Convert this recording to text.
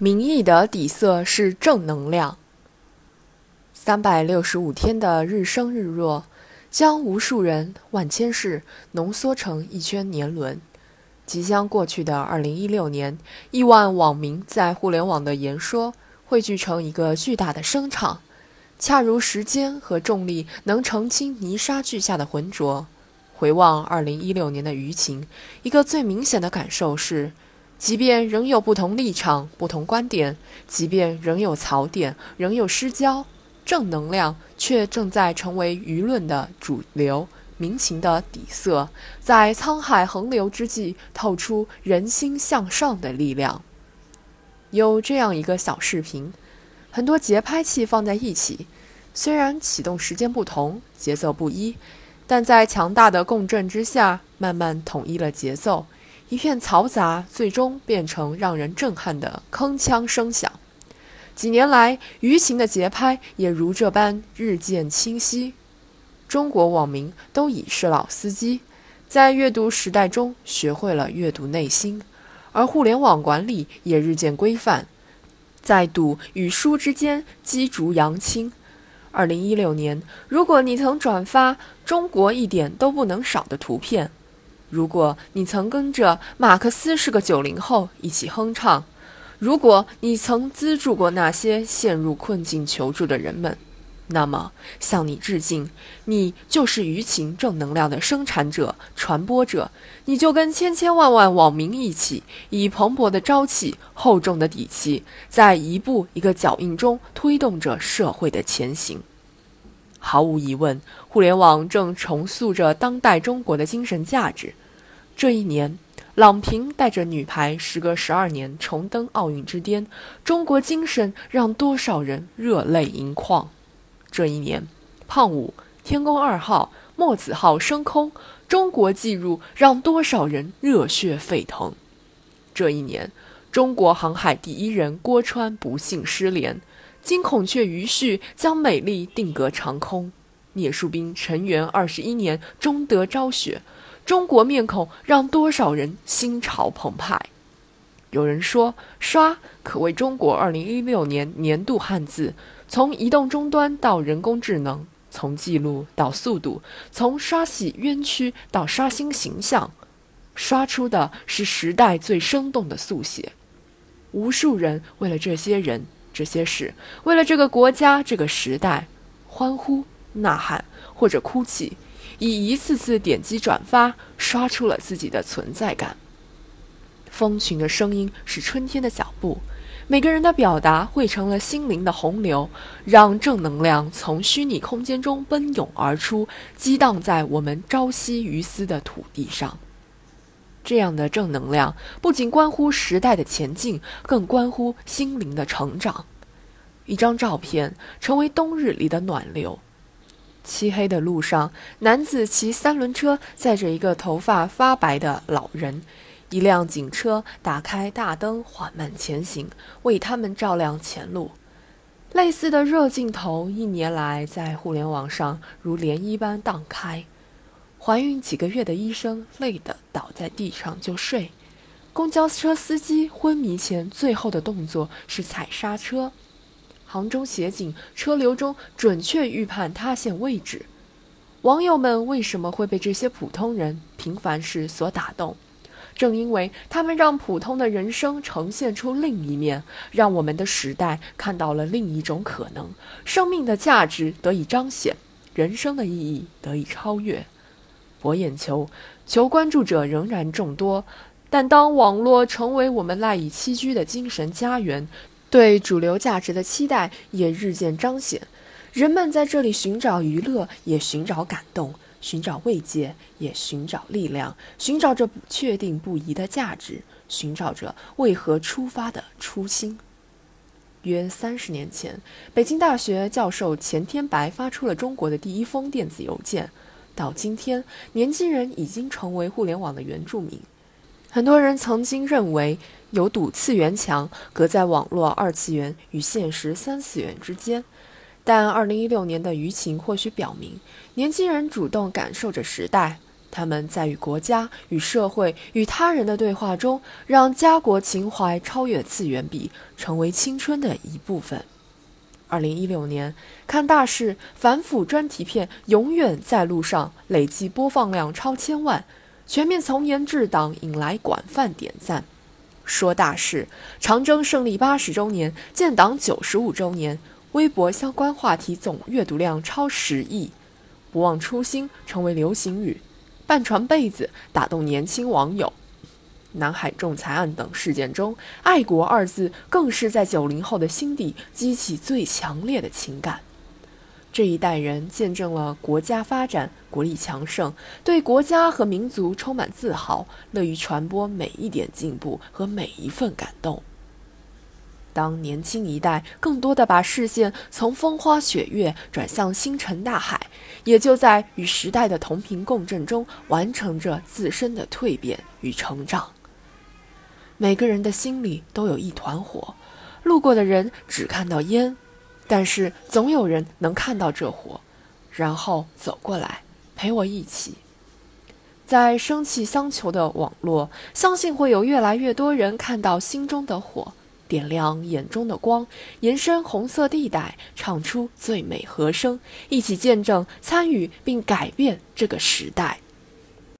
民意的底色是正能量。三百六十五天的日升日落，将无数人、万千事浓缩成一圈年轮。即将过去的二零一六年，亿万网民在互联网的言说汇聚成一个巨大的声场，恰如时间和重力能澄清泥沙俱下的浑浊。回望二零一六年的舆情，一个最明显的感受是。即便仍有不同立场、不同观点，即便仍有槽点、仍有失焦，正能量却正在成为舆论的主流、民情的底色，在沧海横流之际透出人心向上的力量。有这样一个小视频，很多节拍器放在一起，虽然启动时间不同、节奏不一，但在强大的共振之下，慢慢统一了节奏。一片嘈杂，最终变成让人震撼的铿锵声响。几年来，舆情的节拍也如这般日渐清晰。中国网民都已是老司机，在阅读时代中学会了阅读内心，而互联网管理也日渐规范，在读与书之间击竹扬清。二零一六年，如果你曾转发“中国一点都不能少”的图片。如果你曾跟着马克思是个九零后一起哼唱，如果你曾资助过那些陷入困境求助的人们，那么向你致敬，你就是舆情正能量的生产者、传播者，你就跟千千万万网民一起，以蓬勃的朝气、厚重的底气，在一步一个脚印中推动着社会的前行。毫无疑问，互联网正重塑着当代中国的精神价值。这一年，郎平带着女排时隔十二年重登奥运之巅，中国精神让多少人热泪盈眶。这一年，胖五、天宫二号、墨子号升空，中国纪录让多少人热血沸腾。这一年，中国航海第一人郭川不幸失联。金孔雀余绪将美丽定格长空，聂树斌成员二十一年终得昭雪，中国面孔让多少人心潮澎湃。有人说，刷可谓中国二零一六年年度汉字，从移动终端到人工智能，从记录到速度，从刷洗冤屈到刷新形象，刷出的是时代最生动的速写。无数人为了这些人。这些事，为了这个国家、这个时代，欢呼、呐喊或者哭泣，以一次次点击转发，刷出了自己的存在感。蜂群的声音是春天的脚步，每个人的表达汇成了心灵的洪流，让正能量从虚拟空间中奔涌而出，激荡在我们朝夕于斯的土地上。这样的正能量不仅关乎时代的前进，更关乎心灵的成长。一张照片成为冬日里的暖流。漆黑的路上，男子骑三轮车载着一个头发发白的老人。一辆警车打开大灯，缓慢前行，为他们照亮前路。类似的热镜头，一年来在互联网上如涟漪般荡开。怀孕几个月的医生累得倒在地上就睡，公交车司机昏迷前最后的动作是踩刹车。杭州协警车流中准确预判塌陷位置。网友们为什么会被这些普通人、平凡事所打动？正因为他们让普通的人生呈现出另一面，让我们的时代看到了另一种可能，生命的价值得以彰显，人生的意义得以超越。博眼球，求关注者仍然众多，但当网络成为我们赖以栖居的精神家园，对主流价值的期待也日渐彰显。人们在这里寻找娱乐，也寻找感动；寻找慰藉，也寻找力量；寻找着不确定不疑的价值，寻找着为何出发的初心。约三十年前，北京大学教授钱天白发出了中国的第一封电子邮件。到今天，年轻人已经成为互联网的原住民。很多人曾经认为有堵次元墙，隔在网络二次元与现实三次元之间。但二零一六年的舆情或许表明，年轻人主动感受着时代，他们在与国家、与社会、与他人的对话中，让家国情怀超越次元壁，成为青春的一部分。二零一六年，看大事反腐专题片《永远在路上》累计播放量超千万，全面从严治党引来广泛点赞。说大事，长征胜利八十周年、建党九十五周年，微博相关话题总阅读量超十亿。不忘初心成为流行语。半床被子打动年轻网友，南海仲裁案等事件中，“爱国”二字更是在九零后的心底激起最强烈的情感。这一代人见证了国家发展、国力强盛，对国家和民族充满自豪，乐于传播每一点进步和每一份感动。当年轻一代更多的把视线从风花雪月转向星辰大海，也就在与时代的同频共振中完成着自身的蜕变与成长。每个人的心里都有一团火，路过的人只看到烟，但是总有人能看到这火，然后走过来陪我一起。在生气相求的网络，相信会有越来越多人看到心中的火。点亮眼中的光，延伸红色地带，唱出最美和声，一起见证、参与并改变这个时代。